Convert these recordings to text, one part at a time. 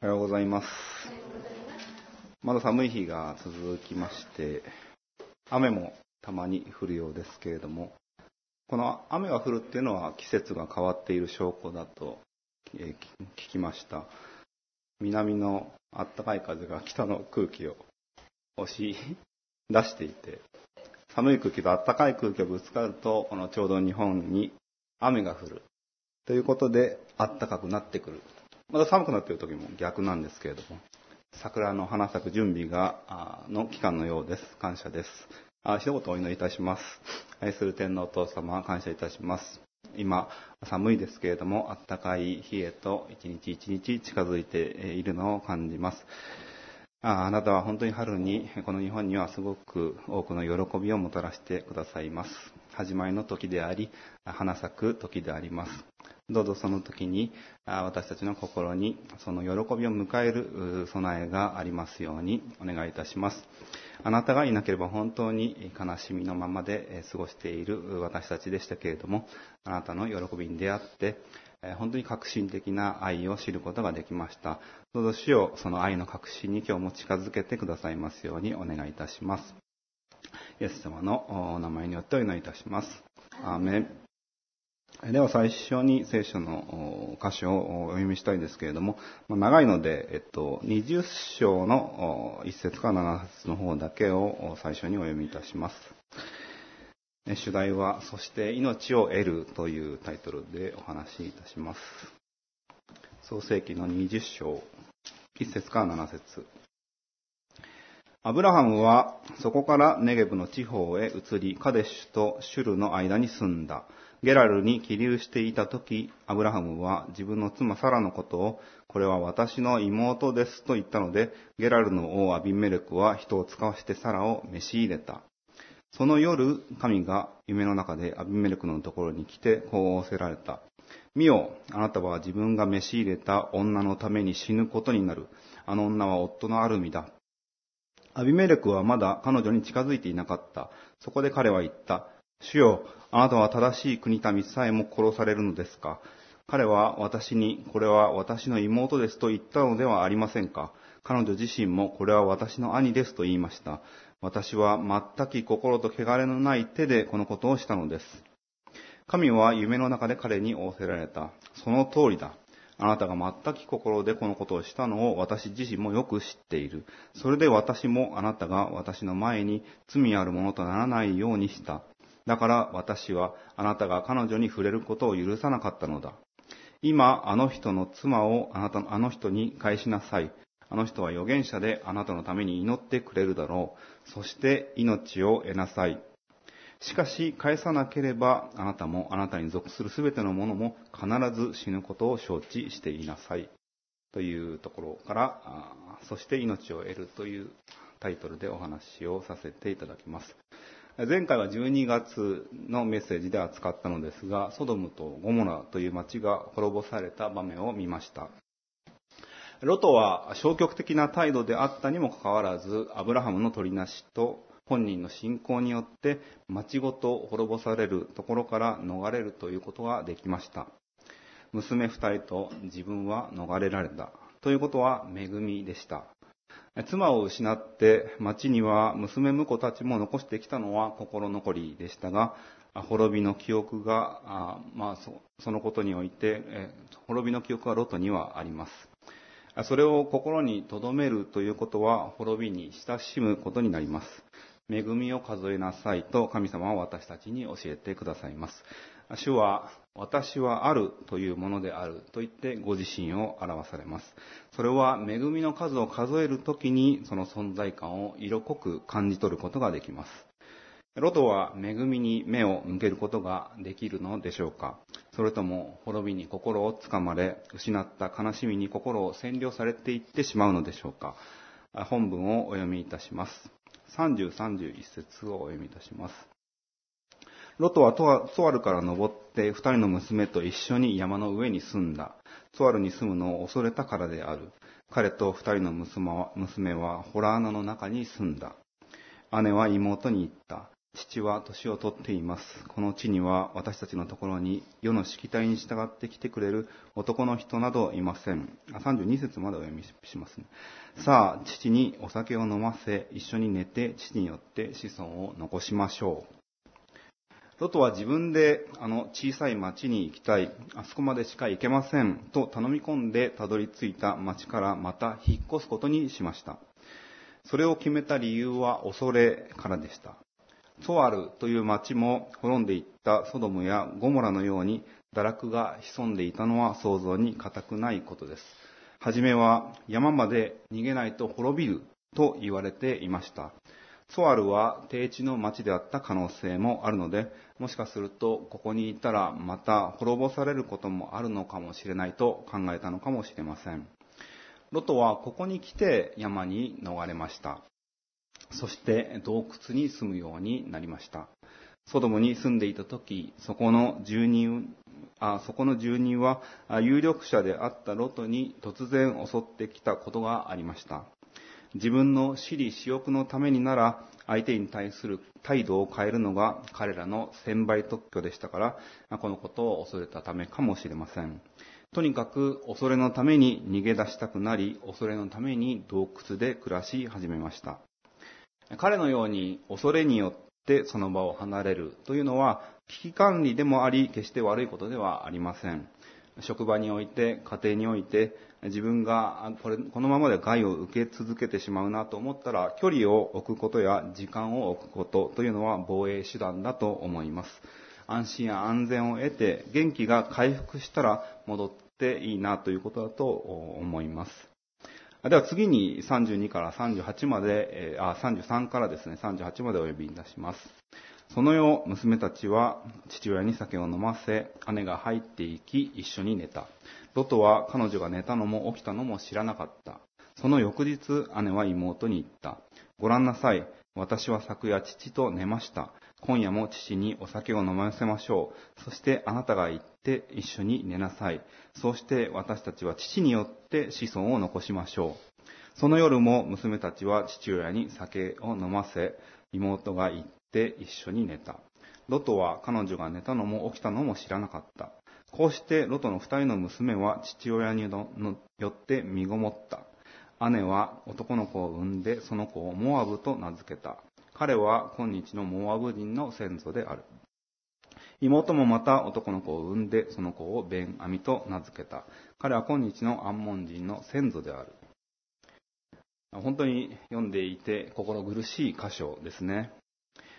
おはようございます。まだ寒い日が続きまして、雨もたまに降るようですけれども、この雨が降るっていうのは季節が変わっている証拠だと聞きました。南の暖かい風が北の空気を押し出していて、寒い空気と暖かい空気がぶつかると、このちょうど日本に雨が降る。ということで、暖かくなってくる。まだ寒くなっている時も逆なんですけれども、桜の花咲く準備が、の期間のようです。感謝です。あ一言お祈りいたします。愛する天皇お父様、感謝いたします。今、寒いですけれども、暖かい日へと一日一日近づいているのを感じます。ああなたは本当に春にこの日本にはすごく多くの喜びをもたらしてくださいます。始まりの時であり、花咲く時であります。どうぞその時に私たちの心にその喜びを迎える備えがありますようにお願いいたします。あなたがいなければ本当に悲しみのままで過ごしている私たちでしたけれども、あなたの喜びに出会って、本当に革新的な愛を知ることができました。どうぞ主よその愛の革新に今日も近づけてくださいますようにお願いいたします。イエス様のお名前によってお祈りいたします。アーメン。では最初に聖書のお箇所をお読みしたいんですけれども、長いので、えっと、20章の1節から7節の方だけを最初にお読みいたします。主題は、そして命を得るというタイトルでお話しいたします。創世記の20章、1節から7節アブラハムはそこからネゲブの地方へ移り、カデシュとシュルの間に住んだ。ゲラルに起立していた時、アブラハムは自分の妻サラのことを、これは私の妹ですと言ったので、ゲラルの王アビメレクは人を使わしてサラを召し入れた。その夜、神が夢の中でアビメレクのところに来て、こう仰せられた。見よ、あなたは自分が召し入れた女のために死ぬことになる。あの女は夫のある身だ。アビメレクはまだ彼女に近づいていなかった。そこで彼は言った。主よ、あなたは正しい国民さえも殺されるのですか？彼は私に、これは私の妹ですと言ったのではありませんか？彼女自身も、これは私の兄ですと言いました。私は全き心と汚れのない手でこのことをしたのです。神は夢の中で彼に仰せられた。その通りだ。あなたが全き心でこのことをしたのを私自身もよく知っている。それで私もあなたが私の前に罪あるものとならないようにした。だから私はあなたが彼女に触れることを許さなかったのだ。今、あの人の妻をあなたのあの人に返しなさい。あの人は預言者であなたのために祈ってくれるだろう。そして命を得なさい。しかし、返さなければ、あなたもあなたに属するすべてのものも必ず死ぬことを承知していなさい。というところから、そして命を得るというタイトルでお話をさせていただきます。前回は12月のメッセージで扱ったのですが、ソドムとゴモラという町が滅ぼされた場面を見ました。ロトは消極的な態度であったにもかかわらず、アブラハムの取りなしと本人の信仰によって町ごと滅ぼされるところから逃れるということができました。娘二人と自分は逃れられた。ということは恵みでした。妻を失って町には娘婿たちも残してきたのは心残りでしたが、滅びの記憶が、まあそ、のことにおいて、滅びの記憶はロトにはあります。それを心に留めるということは滅びに親しむことになります。恵みを数えなさいと神様は私たちに教えてくださいます。主は、私はあるというものであると言ってご自身を表されます。それは恵みの数を数えるときにその存在感を色濃く感じ取ることができます。ロトは恵みに目を向けることができるのでしょうかそれとも滅びに心をつかまれ、失った悲しみに心を占領されていってしまうのでしょうか本文をお読みいたします。30、31節をお読みいたします。ロトはツワルから登って二人の娘と一緒に山の上に住んだ。ツワルに住むのを恐れたからである。彼と二人の娘は娘はホラー穴の中に住んだ。姉は妹に言った。父は年を取っています。この地には私たちのところに世のしきたりに従ってきてくれる男の人などいません。あ32節までお読みしますね。さあ、父にお酒を飲ませ、一緒に寝て父によって子孫を残しましょう。ロトは自分であの小さい町に行きたい、あそこまでしか行けませんと頼み込んでたどり着いた町からまた引っ越すことにしました。それを決めた理由は恐れからでした。ソアルという町も滅んでいったソドムやゴモラのように堕落が潜んでいたのは想像に難くないことです。はじめは山まで逃げないと滅びると言われていました。ソアルは低地の町であった可能性もあるので、もしかするとここにいたらまた滅ぼされることもあるのかもしれないと考えたのかもしれません。ロトはここに来て山に逃れました。そして洞窟に住むようになりました。ソドムに住んでいた時、そこの住人あそこの住人は有力者であったロトに突然襲ってきたことがありました。自分の私利私欲のためになら相手に対する態度を変えるのが彼らの専売特許でしたから、このことを恐れたためかもしれません。とにかく恐れのために逃げ出したくなり、恐れのために洞窟で暮らし始めました。彼のように恐れによってその場を離れるというのは危機管理でもあり、決して悪いことではありません。職場において、家庭において、自分がこれこのままで害を受け続けてしまうなと思ったら、距離を置くことや時間を置くことというのは防衛手段だと思います。安心や安全を得て、元気が回復したら戻っていいなということだと思います。では次に32から38まで、あ、33からですね、38までお呼びいたします。その夜、娘たちは父親に酒を飲ませ、姉が入っていき、一緒に寝た。ロトは彼女が寝たのも起きたのも知らなかった。その翌日、姉は妹に言った。ご覧なさい。私は昨夜父と寝ました。今夜も父にお酒を飲ませましょう。そしてあなたが行って一緒に寝なさい。そうして私たちは父によって子孫を残しましょう。その夜も娘たちは父親に酒を飲ませ、妹が行って一緒に寝た。ロトは彼女が寝たのも起きたのも知らなかった。こうしてロトの二人の娘は父親によって身ごもった。姉は男の子を産んでその子をモアブと名付けた。彼は今日のモアブ人の先祖である。妹もまた男の子を産んでその子をベンアミと名付けた。彼は今日のアンモン人の先祖である。本当に読んでいて心苦しい箇所ですね。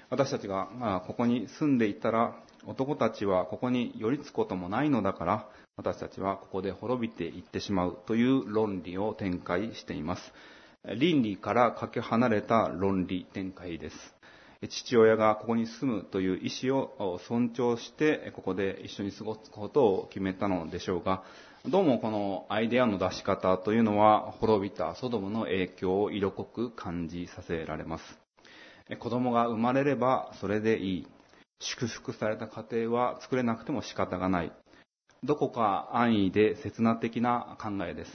私たちが、ここに住んでいたら、男たちはここに寄りつくこともないのだから、私たちはここで滅びていってしまうという論理を展開しています。倫理からかけ離れた論理展開です。父親がここに住むという意思を尊重して、ここで一緒に過ごすことを決めたのでしょうが、どうもこのアイデアの出し方というのは滅びたソドムの影響を色濃く感じさせられます。子供が生まれればそれでいい。祝福された家庭は作れなくても仕方がない。どこか安易で刹那的な考えです。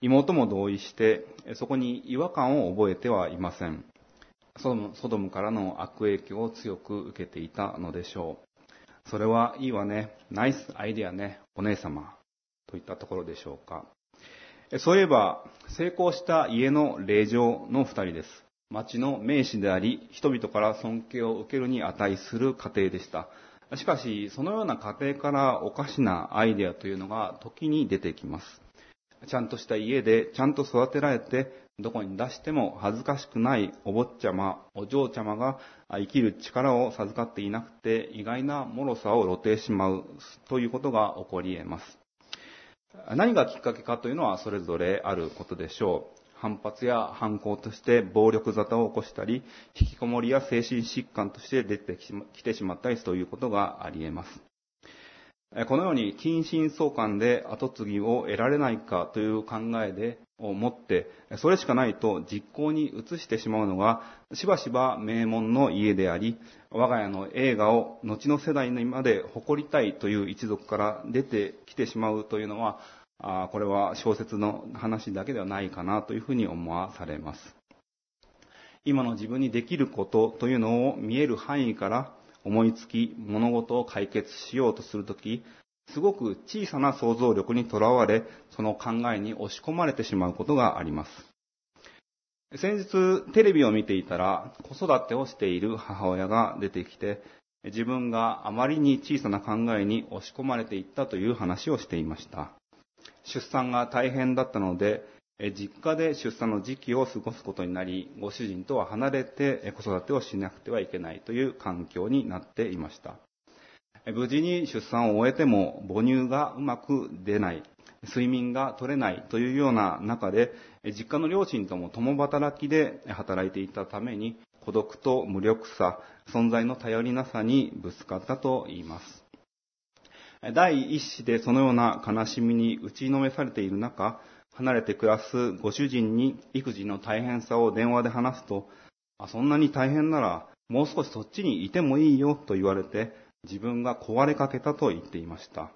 妹も同意して、そこに違和感を覚えてはいません。ソドムからの悪影響を強く受けていたのでしょう。それはいいわね。ナイスアイデアね。お姉様。といったところでしょうか。そういえば、成功した家の霊場の二人です。町の名士であり、人々から尊敬を受けるに値する家庭でした。しかし、そのような家庭からおかしなアイデアというのが時に出てきます。ちゃんとした家でちゃんと育てられて、どこに出しても恥ずかしくないお坊ちゃま、お嬢ちゃまが生きる力を授かっていなくて、意外な脆さを露呈しまうということが起こり得ます。何がきっかけかというのはそれぞれあることでしょう。反発や反抗として暴力沙汰を起こしたり、引きこもりや精神疾患として出てきてしまったりということがあり得ます。このように近親相関で後継ぎを得られないかという考えでを持って、それしかないと実行に移してしまうのが、しばしば名門の家であり、我が家の映画を後の世代にまで誇りたいという一族から出てきてしまうというのは、あこれは小説の話だけではないかなというふうに思わされます。今の自分にできることというのを見える範囲から思いつき物事を解決しようとするとき、すごく小さな想像力にとらわれ、その考えに押し込まれてしまうことがあります。先日テレビを見ていたら子育てをしている母親が出てきて自分があまりに小さな考えに押し込まれていったという話をしていました。出産が大変だったので実家で出産の時期を過ごすことになりご主人とは離れて子育てをしなくてはいけないという環境になっていました。無事に出産を終えても母乳がうまく出ない睡眠が取れないというような中で、実家の両親とも共働きで働いていたために、孤独と無力さ、存在の頼りなさにぶつかったと言います。第一子でそのような悲しみに打ちのめされている中、離れて暮らすご主人に育児の大変さを電話で話すと、そんなに大変ならもう少しそっちにいてもいいよと言われて、自分が壊れかけたと言っていました。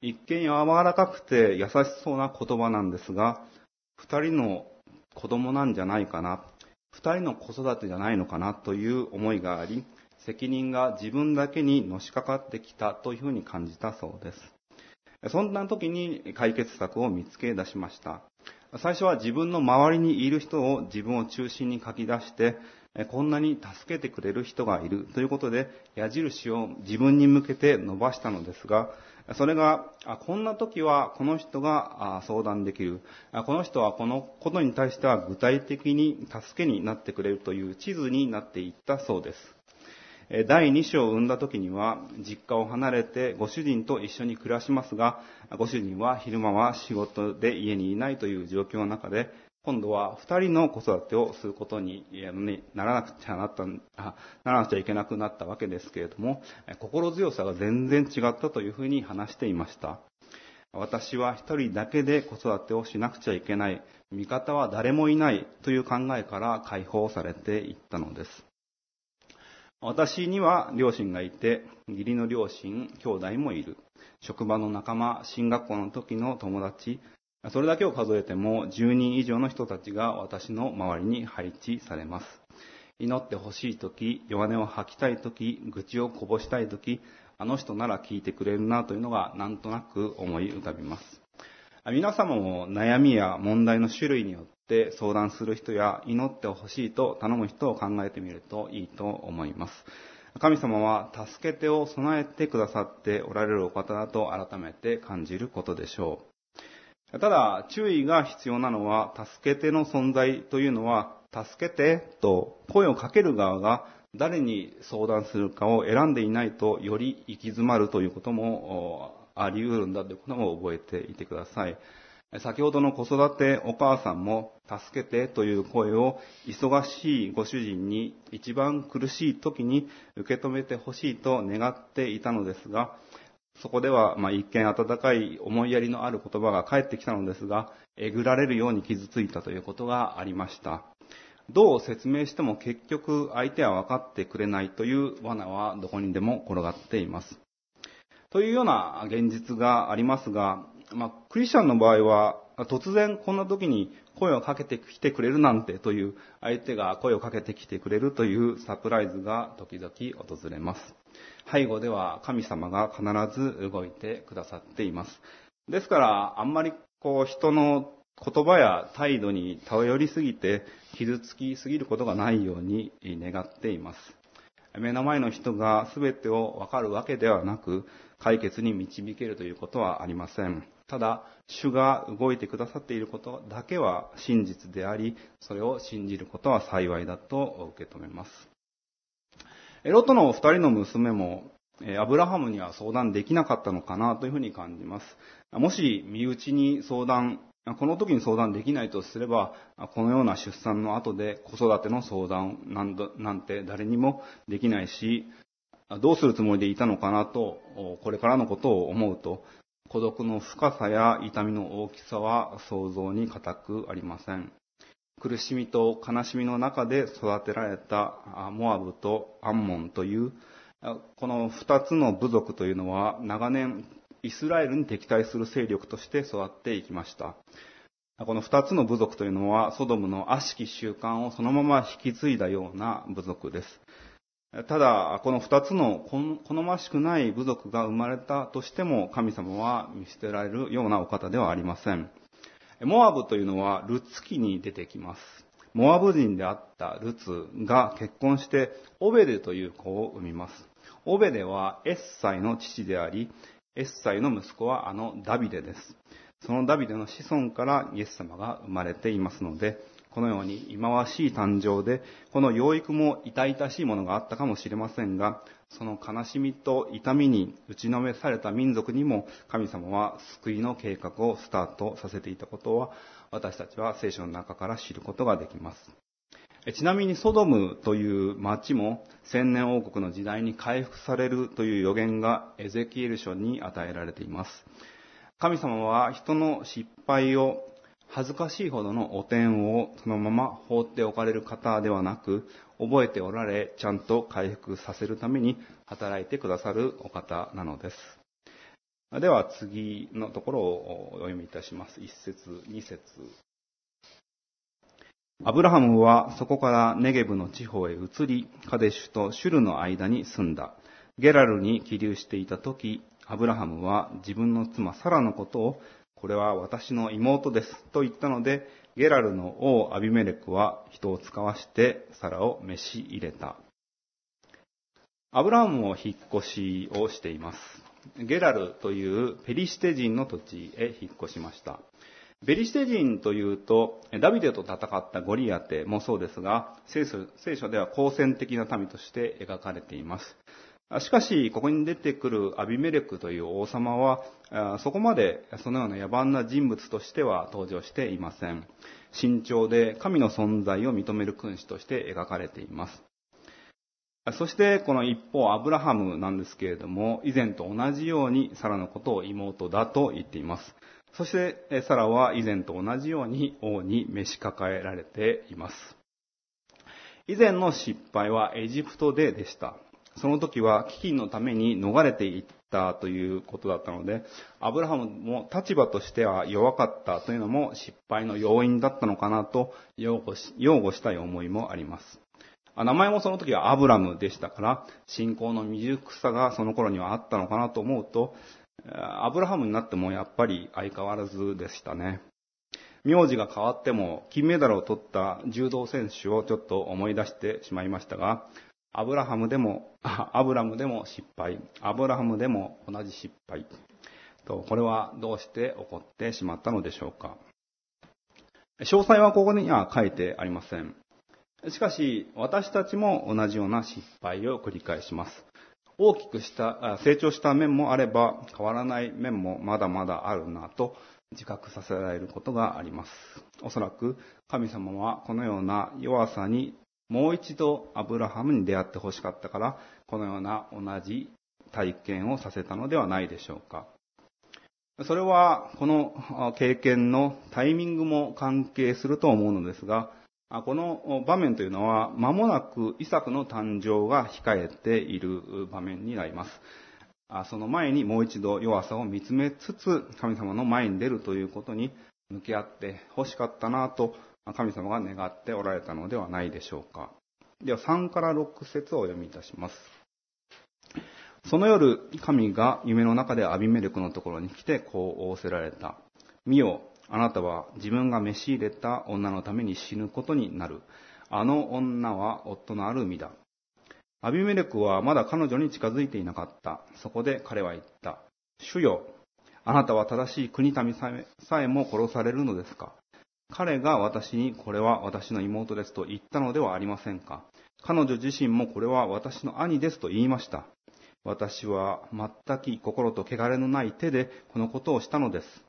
一見柔らかくて優しそうな言葉なんですが、二人の子供なんじゃないかな、二人の子育てじゃないのかなという思いがあり、責任が自分だけにのしかかってきたというふうに感じたそうです。そんな時に解決策を見つけ出しました。最初は自分の周りにいる人を自分を中心に書き出して、こんなに助けてくれる人がいるということで矢印を自分に向けて伸ばしたのですが、それが、こんな時はこの人が相談できる。この人はこのことに対しては具体的に助けになってくれるという地図になっていったそうです。第2子を産んだ時には実家を離れてご主人と一緒に暮らしますが、ご主人は昼間は仕事で家にいないという状況の中で、今度は二人の子育てをすることにならなくちゃなったあ、ならなくちゃいけなくなったわけですけれども、心強さが全然違ったというふうに話していました。私は一人だけで子育てをしなくちゃいけない、味方は誰もいないという考えから解放されていったのです。私には両親がいて、義理の両親、兄弟もいる。職場の仲間、進学校の時の友達、それだけを数えても10人以上の人たちが私の周りに配置されます。祈ってほしいとき、弱音を吐きたいとき、愚痴をこぼしたいとき、あの人なら聞いてくれるなというのがなんとなく思い浮かびます。皆様も悩みや問題の種類によって相談する人や祈ってほしいと頼む人を考えてみるといいと思います。神様は助け手を備えてくださっておられるお方だと改めて感じることでしょう。ただ、注意が必要なのは、助けての存在というのは、助けてと声をかける側が誰に相談するかを選んでいないと、より行き詰まるということもあり得るんだということも覚えていてください。先ほどの子育てお母さんも助けてという声を忙しいご主人に一番苦しい時に受け止めてほしいと願っていたのですが、そこでは、ま、一見温かい思いやりのある言葉が返ってきたのですが、えぐられるように傷ついたということがありました。どう説明しても結局相手は分かってくれないという罠はどこにでも転がっています。というような現実がありますが、まあ、クリスチャンの場合は、突然こんな時に声をかけてきてくれるなんてという、相手が声をかけてきてくれるというサプライズが時々訪れます。背後では神様が必ず動いてくださっています。ですから、あんまりこう人の言葉や態度に頼りすぎて傷つきすぎることがないように願っています。目の前の人が全てをわかるわけではなく、解決に導けるということはありません。ただ、主が動いてくださっていることだけは真実であり、それを信じることは幸いだと受け止めます。ロトの二人の娘も、アブラハムには相談できなかったのかなというふうに感じます。もし身内に相談、この時に相談できないとすれば、このような出産の後で子育ての相談なんて誰にもできないし、どうするつもりでいたのかなと、これからのことを思うと、孤独の深さや痛みの大きさは想像に難くありません。苦しみと悲しみの中で育てられたモアブとアンモンという、この二つの部族というのは長年イスラエルに敵対する勢力として育っていきました。この二つの部族というのは、ソドムの悪しき習慣をそのまま引き継いだような部族です。ただ、この二つの好ましくない部族が生まれたとしても、神様は見捨てられるようなお方ではありません。モアブというのはルツ記に出てきます。モアブ人であったルツが結婚してオベデという子を産みます。オベデはエッサイの父であり、エッサイの息子はあのダビデです。そのダビデの子孫からイエス様が生まれていますので、このように忌まわしい誕生で、この養育も痛々しいものがあったかもしれませんが、その悲しみと痛みに打ちのめされた民族にも神様は救いの計画をスタートさせていたことは、私たちは聖書の中から知ることができます。ちなみにソドムという町も千年王国の時代に回復されるという予言がエゼキエル書に与えられています。神様は人の失敗を恥ずかしいほどの汚点をそのまま放っておかれる方ではなく、覚えておられ、ちゃんと回復させるために働いてくださるお方なのです。では次のところをお読みいたします。一節、二節。アブラハムはそこからネゲブの地方へ移り、カデシュとシュルの間に住んだ。ゲラルに起立していた時、アブラハムは自分の妻サラのことをこれは私の妹です。と言ったので、ゲラルの王アビメレクは人を使わしてサラを召し入れた。アブラハムも引っ越しをしています。ゲラルというペリシテ人の土地へ引っ越しました。ベリシテ人というと、ダビデと戦ったゴリアテもそうですが、聖書では好戦的な民として描かれています。しかし、ここに出てくるアビメレクという王様は、そこまでそのような野蛮な人物としては登場していません。慎重で神の存在を認める君主として描かれています。そしてこの一方アブラハムなんですけれども、以前と同じようにサラのことを妹だと言っています。そしてサラは以前と同じように王に召し抱えられています。以前の失敗はエジプトででした。その時は飢饉のために逃れていったということだったので、アブラハムも立場としては弱かったというのも失敗の要因だったのかなと擁護し擁護したい思いもあります。名前もその時はアブラムでしたから、信仰の未熟さがその頃にはあったのかなと思うと、アブラハムになってもやっぱり相変わらずでしたね。名字が変わっても金メダルを取った柔道選手をちょっと思い出してしまいましたが、アブラハムでも、アブラムでも失敗、アブラハムでも同じ失敗。と、これはどうして起こってしまったのでしょうか。詳細はここには書いてありません。しかし、私たちも同じような失敗を繰り返します。大きくした、成長した面もあれば、変わらない面もまだまだあるなと自覚させられることがあります。おそらく神様はこのような弱さにもう一度アブラハムに出会ってほしかったから、このような同じ体験をさせたのではないでしょうか。それは、この経験のタイミングも関係すると思うのですが、この場面というのは、間もなくイサクの誕生が控えている場面になります。その前にもう一度弱さを見つめつつ、神様の前に出るということに向き合って欲しかったなと神様が願っておられたのではないでしょうか。では3から6節をお読みいたします。その夜、神が夢の中でアビメレクのところに来てこう仰せられた。見よ、あなたは自分が召し入れた女のために死ぬことになる。あの女は夫のある身だ。アビメレクはまだ彼女に近づいていなかった。そこで彼は言った。主よ、あなたは正しい国民さえも殺されるのですか？彼が私にこれは私の妹ですと言ったのではありませんか？彼女自身もこれは私の兄ですと言いました。私は全く心と汚れのない手でこのことをしたのです。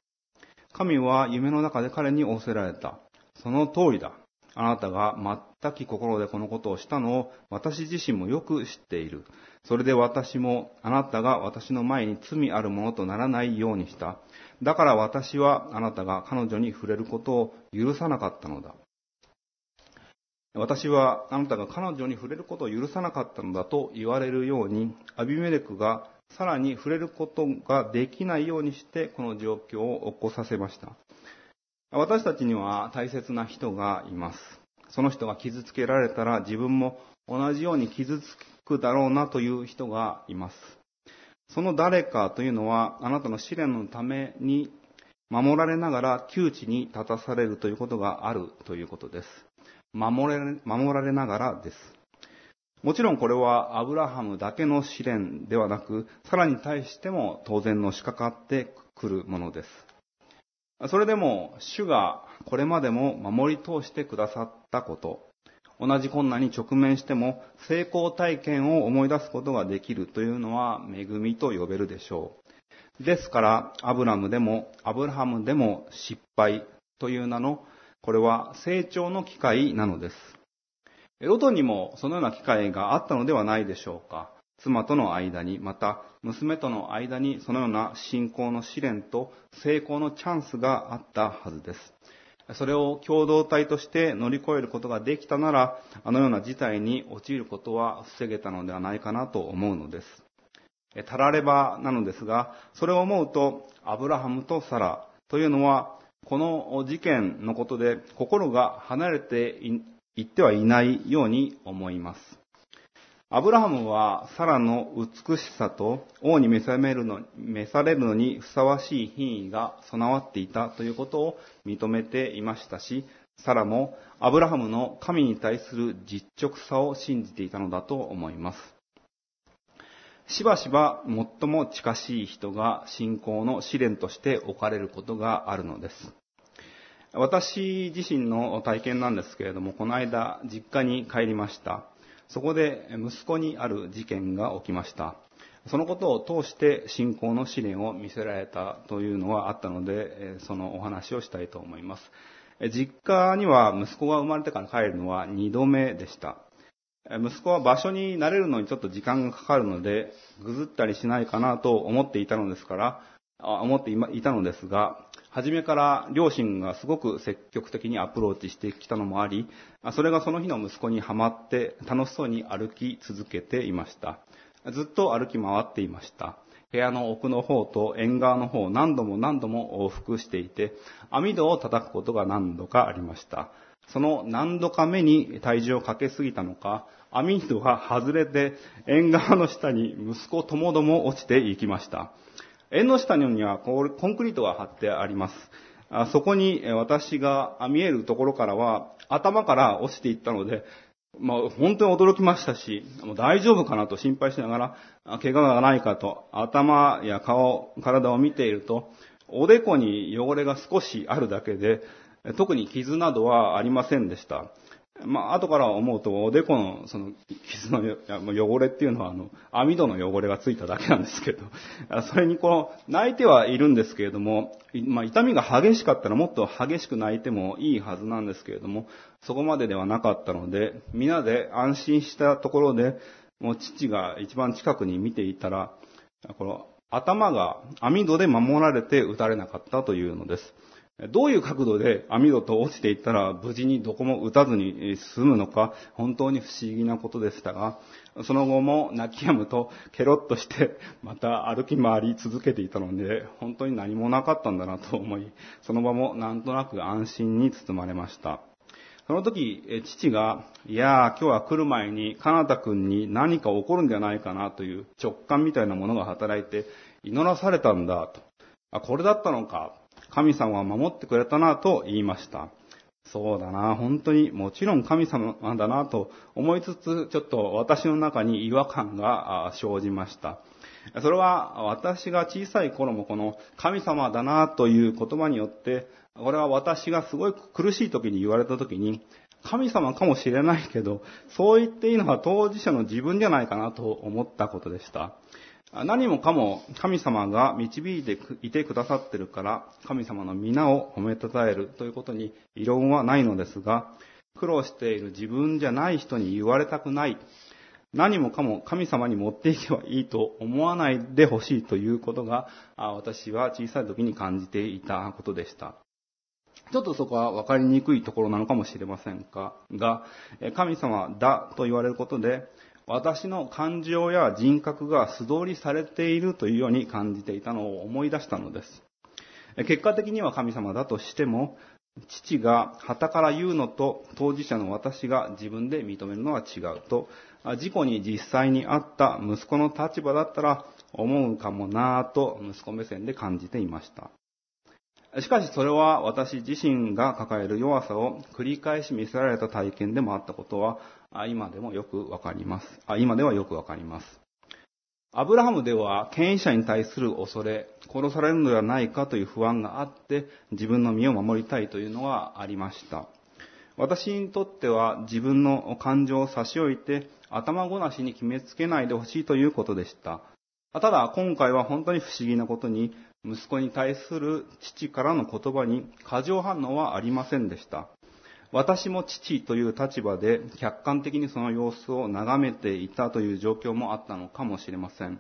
神は夢の中で彼に仰せられた。その通りだ。あなたが全く心でこのことをしたのを私自身もよく知っている。それで私もあなたが私の前に罪あるものとならないようにした。だから私はあなたが彼女に触れることを許さなかったのだ。私はあなたが彼女に触れることを許さなかったのだと言われるように、アビメレクがさらに触れることができないようにしてこの状況を起こさせました。私たちには大切な人がいます。その人が傷つけられたら自分も同じように傷つくだろうなという人がいます。その誰かというのはあなたの試練のために守られながら窮地に立たされるということがあるということです。守れ守られながらです。もちろんこれはアブラハムだけの試練ではなく、さらに対しても当然のしかかってくるものです。それでも、主がこれまでも守り通してくださったこと、同じ困難に直面しても成功体験を思い出すことができるというのは恵みと呼べるでしょう。ですから、アブラムでもアブラハムでも失敗という名の、これは成長の機会なのです。ロトにもそのような機会があったのではないでしょうか。妻との間に、また娘との間にそのような信仰の試練と成功のチャンスがあったはずです。それを共同体として乗り越えることができたなら、あのような事態に陥ることは防げたのではないかなと思うのです。たらればなのですが、それを思うと、アブラハムとサラというのは、この事件のことで心が離れていってはいないように思います。アブラハムはサラの美しさと王に召されるの召されるのにふさわしい品位が備わっていたということを認めていましたし、サラもアブラハムの神に対する実直さを信じていたのだと思います。しばしば最も近しい人が信仰の試練として置かれることがあるのです。私自身の体験なんですけれども、この間実家に帰りました。そこで息子にある事件が起きました。そのことを通して信仰の試練を見せられたというのはあったので、そのお話をしたいと思います。実家には息子が生まれてから帰るのは2度目でした。息子は場所に慣れるのにちょっと時間がかかるので、ぐずったりしないかなと思っていたのですから、思っていたのですが、初めから両親がすごく積極的にアプローチしてきたのもあり、それがその日の息子にはまって楽しそうに歩き続けていました。ずっと歩き回っていました。部屋の奥の方と縁側の方を何度も何度も往復していて、網戸を叩くことが何度かありました。その何度か目に体重をかけすぎたのか、網戸が外れて縁側の下に息子ともども落ちていきました。縁の下にはコンクリートが張ってあります。そこに私が見えるところからは頭から落ちていったので、まあ、本当に驚きましたし、もう大丈夫かなと心配しながら、怪我がないかと頭や顔、体を見ていると、おでこに汚れが少しあるだけで、特に傷などはありませんでした。まあ、後から思うと、おでこの、その、傷の汚れっていうのは、あの、網戸の汚れがついただけなんですけど、それにこの、泣いてはいるんですけれども、まあ、痛みが激しかったらもっと激しく泣いてもいいはずなんですけれども、そこまでではなかったので、皆で安心したところで、もう父が一番近くに見ていたら、この、頭が網戸で守られて撃たれなかったというのです。どういう角度で網戸と落ちていったら無事にどこも打たずに済むのか本当に不思議なことでしたが、その後も泣き止むとケロッとしてまた歩き回り続けていたので本当に何もなかったんだなと思い、その場もなんとなく安心に包まれました。その時、父が、いやー、今日は来る前に、かなたくんに何か起こるんじゃないかなという直感みたいなものが働いて、祈らされたんだと。あ、これだったのか。神様は守ってくれたなと言いました。そうだな、本当にもちろん神様だなと思いつつ、ちょっと私の中に違和感が生じました。それは私が小さい頃もこの神様だなという言葉によって、これは私がすごい苦しい時に言われた時に、神様かもしれないけど、そう言っていいのは当事者の自分じゃないかなと思ったことでした。何もかも神様が導いていてくださってるから、神様の皆を褒めたたえるということに異論はないのですが、苦労している自分じゃない人に言われたくない。何もかも神様に持っていけばいいと思わないでほしいということが、私は小さい時に感じていたことでした。ちょっとそこは分かりにくいところなのかもしれませんが、神様だと言われることで、私の感情や人格が素通りされているというように感じていたのを思い出したのです。結果的には神様だとしても、父が旗から言うのと当事者の私が自分で認めるのは違うと、事故に実際にあった息子の立場だったら思うかもなぁと息子目線で感じていました。しかしそれは私自身が抱える弱さを繰り返し見せられた体験でもあったことはあ今でもよくわかります。あ今ではよくわかります。アブラハムでは権威者に対する恐れ、殺されるのではないかという不安があって自分の身を守りたいというのはありました。私にとっては自分の感情を差し置いて頭ごなしに決めつけないでほしいということでした。ただ今回は本当に不思議なことに息子に対する父からの言葉に過剰反応はありませんでした。私も父という立場で客観的にその様子を眺めていたという状況もあったのかもしれません。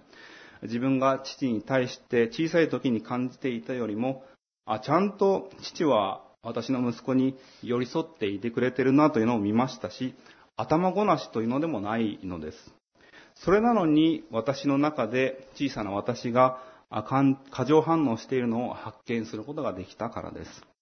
自分が父に対して小さい時に感じていたよりも、あ、ちゃんと父は私の息子に寄り添っていてくれてるなというのを見ましたし、頭ごなしというのでもないのです。それなのに私の中で小さな私が過剰反応しているのを発見することができたからです。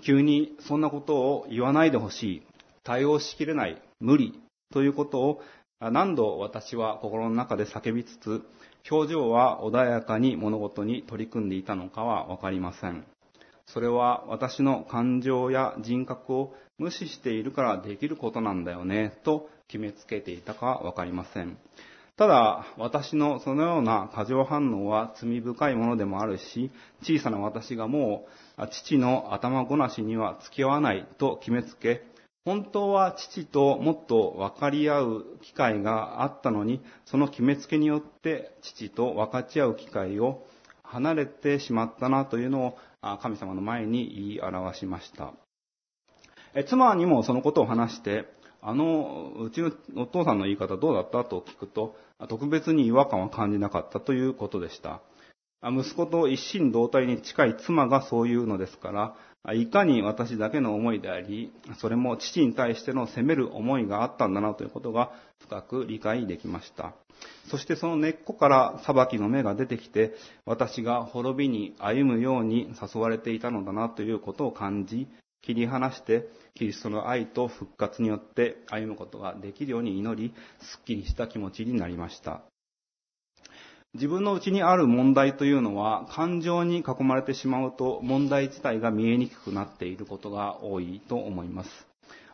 急にそんなことを言わないでほしい、対応しきれない、無理ということを何度私は心の中で叫びつつ、表情は穏やかに物事に取り組んでいたのかはわかりません。それは私の感情や人格を無視しているからできることなんだよね、と決めつけていたかわかりません。ただ、私のそのような過剰反応は罪深いものでもあるし、小さな私がもう父の頭ごなしには付き合わないと決めつけ、本当は父ともっと分かり合う機会があったのに、その決めつけによって父と分かち合う機会を離れてしまったなというのを神様の前に言い表しました。妻にもそのことを話して、あの、うちのお父さんの言い方どうだった？と聞くと、特別に違和感は感じなかったということでした。息子と一心同体に近い妻がそういうのですから、いかに私だけの思いであり、それも父に対しての責める思いがあったんだなということが深く理解できました。そしてその根っこから裁きの目が出てきて、私が滅びに歩むように誘われていたのだなということを感じ、切り離して、キリストの愛と復活によって歩むことができるように祈り、すっきりした気持ちになりました。自分の内にある問題というのは、感情に囲まれてしまうと問題自体が見えにくくなっていることが多いと思います。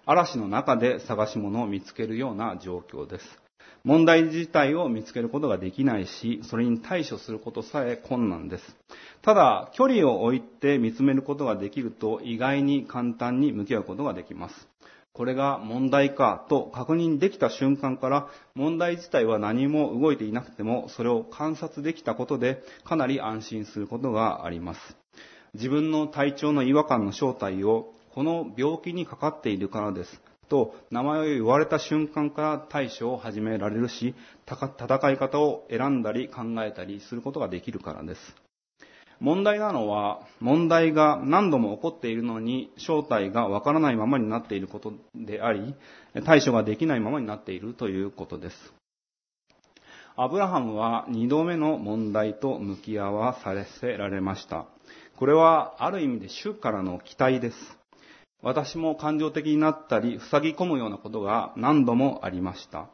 嵐の中で探し物を見つけるような状況です。問題自体を見つけることができないし、それに対処することさえ困難です。ただ、距離を置いて見つめることができると、意外に簡単に向き合うことができます。これが問題かと確認できた瞬間から、問題自体は何も動いていなくても、それを観察できたことで、かなり安心することがあります。自分の体調の違和感の正体を、この病気にかかっているからです。と名前を言われた瞬間から対処を始められるし、戦い方を選んだり考えたりすることができるからです。問題なのは、問題が何度も起こっているのに、正体がわからないままになっていることであり、対処ができないままになっているということです。アブラハムは二度目の問題と向き合わさせられました。これはある意味で主からの期待です。私も感情的になったり、塞ぎ込むようなことが何度もありました。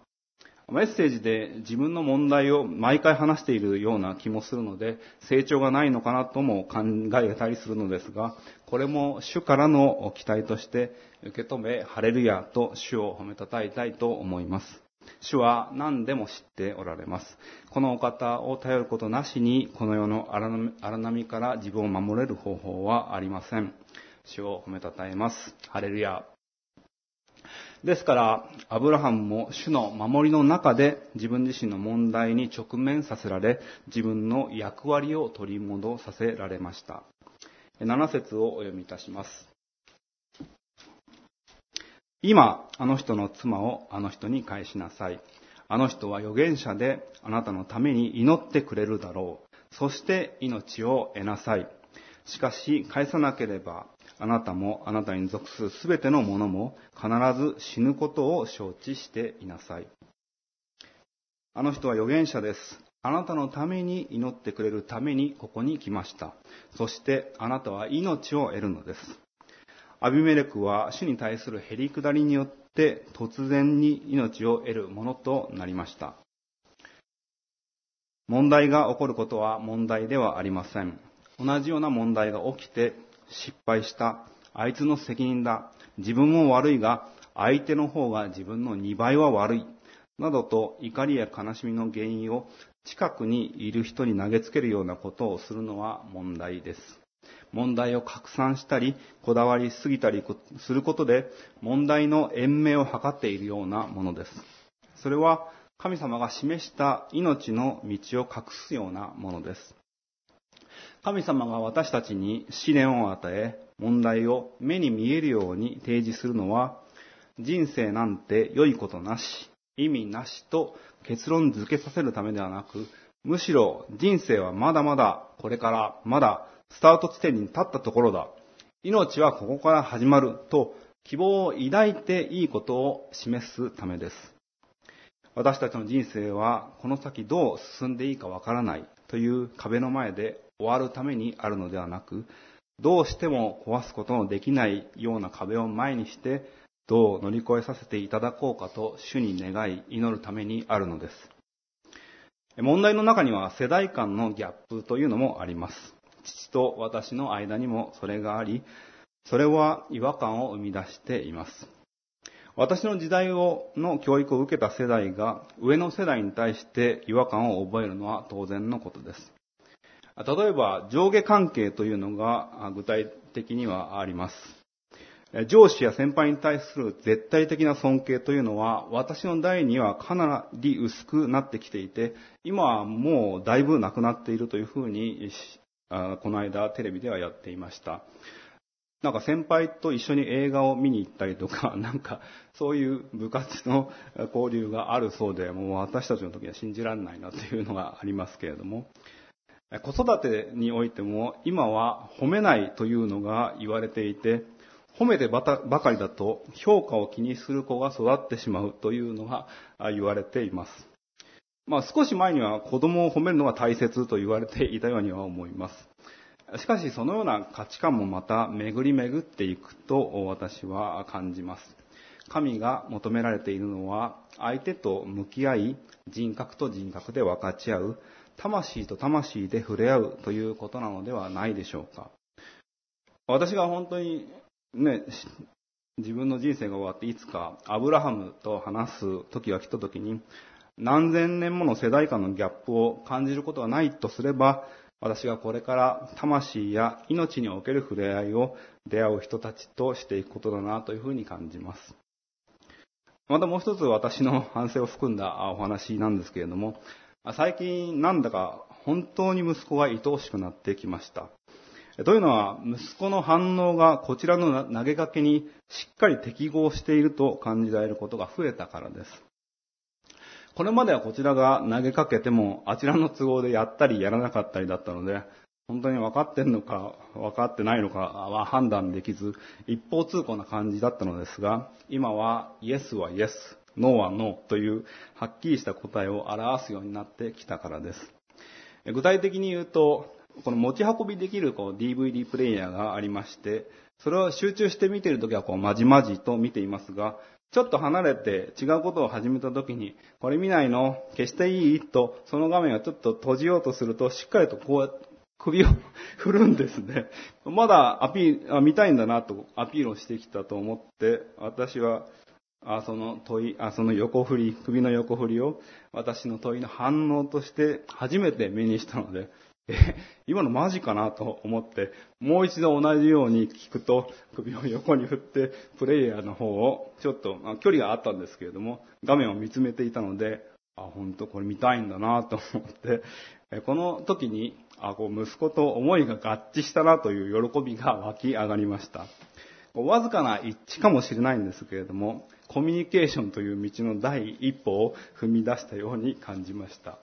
メッセージで自分の問題を毎回話しているような気もするので、成長がないのかなとも考えたりするのですが、これも主からの期待として受け止め、ハレルヤと主を褒めたたえたいと思います。主は何でも知っておられます。このお方を頼ることなしに、この世の荒波から自分を守れる方法はありません。主を褒めたたえます。ハレルヤ。ですから、アブラハムも主の守りの中で自分自身の問題に直面させられ、自分の役割を取り戻させられました。7節をお読みいたします。今、あの人の妻をあの人に返しなさい。あの人は預言者であなたのために祈ってくれるだろう。そして命を得なさい。しかし返さなければあなたもあなたに属するすべてのものも必ず死ぬことを承知していなさい。あの人は預言者です。あなたのために祈ってくれるためにここに来ました。そしてあなたは命を得るのです。アビメレクは主に対するへりくだりによって突然に命を得るものとなりました。問題が起こることは問題ではありません。同じような問題が起きて失敗した。あいつの責任だ。自分も悪いが、相手の方が自分の2倍は悪い。などと怒りや悲しみの原因を近くにいる人に投げつけるようなことをするのは問題です。問題を拡散したり、こだわりすぎたりすることで、問題の延命を図っているようなものです。それは、神様が示した命の道を隠すようなものです。神様が私たちに試練を与え、問題を目に見えるように提示するのは、人生なんて良いことなし、意味なしと結論付けさせるためではなく、むしろ人生はまだまだこれからまだスタート地点に立ったところだ。命はここから始まると希望を抱いていいことを示すためです。私たちの人生はこの先どう進んでいいかわからないという壁の前で終わるためにあるのではなく、どうしても壊すことのできないような壁を前にして、どう乗り越えさせていただこうかと主に願い祈るためにあるのです。問題の中には世代間のギャップというのもあります。父と私の間にもそれがあり、それは違和感を生み出しています。私の時代をの教育を受けた世代が上の世代に対して違和感を覚えるのは当然のことです。例えば上下関係というのが具体的にはあります。上司や先輩に対する絶対的な尊敬というのは私の代にはかなり薄くなってきていて今はもうだいぶなくなっているというふうにこの間テレビではやっていました。なんか先輩と一緒に映画を見に行ったりとか、なんかそういう部活の交流があるそうで、もう私たちの時は信じられないなというのがありますけれども、子育てにおいても今は褒めないというのが言われていて、褒めてばかりだと評価を気にする子が育ってしまうというのが言われています。まあ少し前には子供を褒めるのが大切と言われていたようには思います。しかしそのような価値観もまた巡り巡っていくと私は感じます。神が求められているのは相手と向き合い人格と人格で分かち合う魂と魂で触れ合うということなのではないでしょうか。私が本当にね、自分の人生が終わっていつかアブラハムと話す時が来た時に何千年もの世代間のギャップを感じることはないとすれば私がこれから魂や命における触れ合いを出会う人たちとしていくことだなというふうに感じます。またもう一つ私の反省を含んだお話なんですけれども、最近なんだか本当に息子が愛おしくなってきました。というのは、息子の反応がこちらの投げかけにしっかり適合していると感じられることが増えたからです。これまではこちらが投げかけても、あちらの都合でやったりやらなかったりだったので、本当に分かってんのか分かってないのかは判断できず、一方通行な感じだったのですが、今はイエスはイエス、ノーはノーというはっきりした答えを表すようになってきたからです。具体的に言うと、この持ち運びできるこう DVD プレイヤーがありまして、それを集中して見ているときはこうまじまじと見ていますが、ちょっと離れて違うことを始めた時に、これ見ないの消していい？と、その画面をちょっと閉じようとすると、しっかりとこう、首を 振るんですね。まだアピール、見たいんだなとアピールをしてきたと思って、私は、あその問い、あその横振り、首の横振りを私の問いの反応として初めて目にしたので、え、今のマジかなと思って、もう一度同じように聞くと、首を横に振って、プレイヤーの方を、ちょっと、ま、距離があったんですけれども、画面を見つめていたので、あ、本当これ見たいんだなと思って、えこの時に、あ、こう息子と思いが合致したなという喜びが湧き上がりました。わずかな一致かもしれないんですけれども、コミュニケーションという道の第一歩を踏み出したように感じました。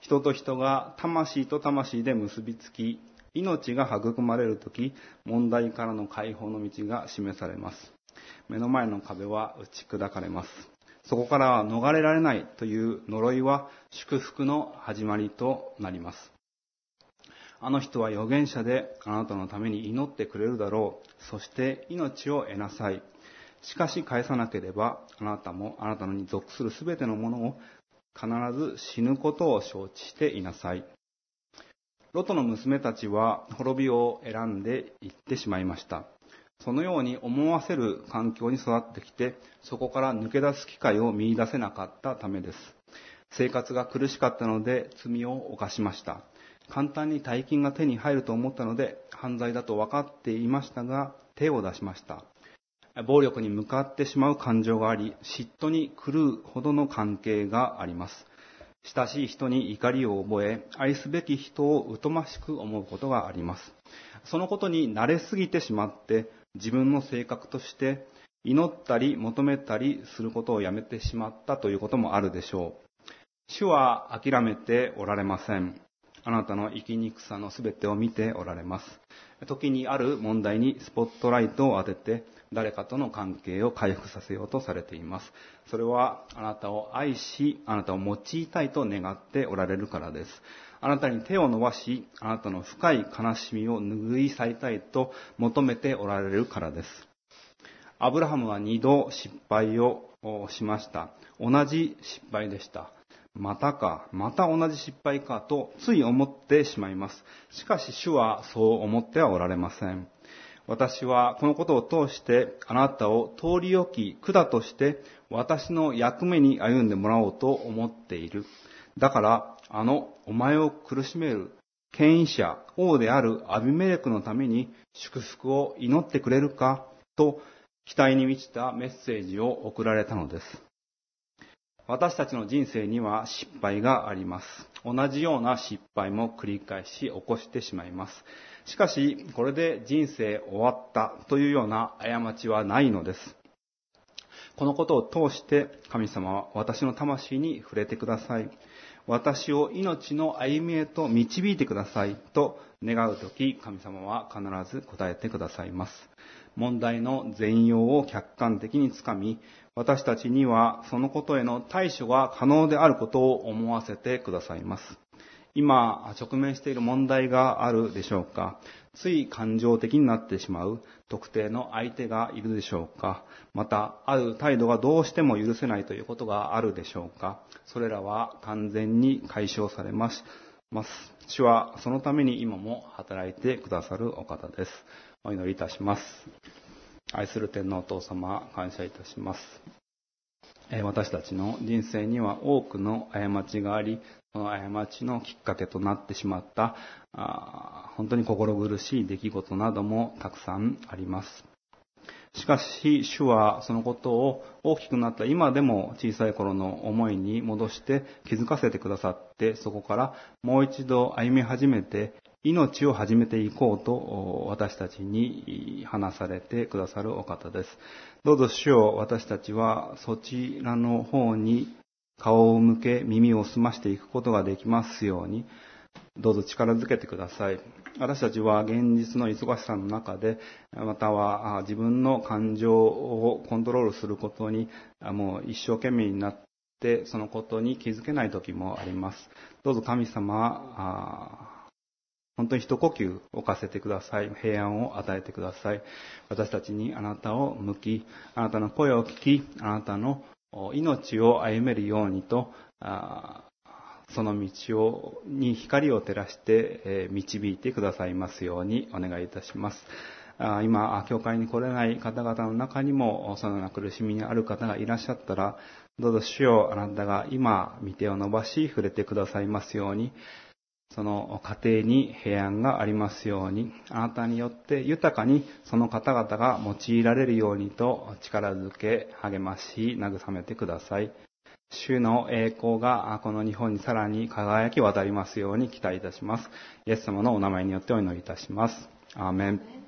人と人が魂と魂で結びつき、命が育まれるとき、問題からの解放の道が示されます。目の前の壁は打ち砕かれます。そこからは逃れられないという呪いは祝福の始まりとなります。あの人は預言者であなたのために祈ってくれるだろう。そして命を得なさい。しかし返さなければ、あなたもあなたのに属するすべてのものを必ず死ぬことを承知していなさい。ロトの娘たちは滅びを選んで行ってしまいました。そのように思わせる環境に育ってきて、そこから抜け出す機会を見出せなかったためです。生活が苦しかったので罪を犯しました。簡単に大金が手に入ると思ったので犯罪だと分かっていましたが手を出しました。暴力に向かってしまう感情があり、嫉妬に狂うほどの関係があります。親しい人に怒りを覚え、愛すべき人を疎ましく思うことがあります。そのことに慣れすぎてしまって、自分の性格として祈ったり求めたりすることをやめてしまったということもあるでしょう。主は諦めておられません。あなたの生きにくさの全てを見ておられます。時にある問題にスポットライトを当てて、誰かとの関係を回復させようとされています。それはあなたを愛し、あなたを用いたいと願っておられるからです。あなたに手を伸ばし、あなたの深い悲しみを拭い去りたいと求めておられるからです。アブラハムは二度失敗をしました。同じ失敗でした。またか、また同じ失敗かとつい思ってしまいます。しかし主はそう思ってはおられません。私はこのことを通してあなたを通り置き、管として私の役目に歩んでもらおうと思っている。だから、あの、お前を苦しめる権威者、王であるアビメレクのために祝福を祈ってくれるかと期待に満ちたメッセージを送られたのです。私たちの人生には失敗があります。同じような失敗も繰り返し起こしてしまいます。しかし、これで人生終わったというような過ちはないのです。このことを通して神様は私の魂に触れてください。私を命の歩みへと導いてくださいと願うとき、神様は必ず答えてくださいます。問題の全容を客観的につかみ、私たちにはそのことへの対処が可能であることを思わせてくださいます。今直面している問題があるでしょうか？つい感情的になってしまう特定の相手がいるでしょうか？また、ある態度がどうしても許せないということがあるでしょうか？それらは完全に解消されます。主はそのために今も働いてくださるお方です。お祈りいたします。愛する天皇お父様、感謝いたします。私たちの人生には多くの過ちがあり、その過ちのきっかけとなってしまった本当に心苦しい出来事などもたくさんあります。しかし、主はそのことを大きくなった今でも小さい頃の思いに戻して気づかせてくださって、そこからもう一度歩み始めて、命を始めていこうと私たちに話されてくださるお方です。どうぞ主を私たちはそちらの方に顔を向け耳を澄ましていくことができますように、どうぞ力づけてください。私たちは現実の忙しさの中で、または自分の感情をコントロールすることに、もう一生懸命になって、そのことに気づけない時もあります。どうぞ神様、本当に一呼吸置かせてください。平安を与えてください。私たちにあなたを向き、あなたの声を聞き、あなたの命を歩めるようにと、その道をに光を照らして導いてくださいますようにお願いいたします。今、教会に来れない方々の中にも、そのような苦しみにある方がいらっしゃったら、どうぞ主よあなたが今、見てを伸ばし、触れてくださいますように、その家庭に平安がありますように、あなたによって豊かにその方々が用いられるようにと力づけ、励まし、慰めてください。主の栄光がこの日本にさらに輝き渡りますように期待いたします。イエス様のお名前によってお祈りいたします。アーメン。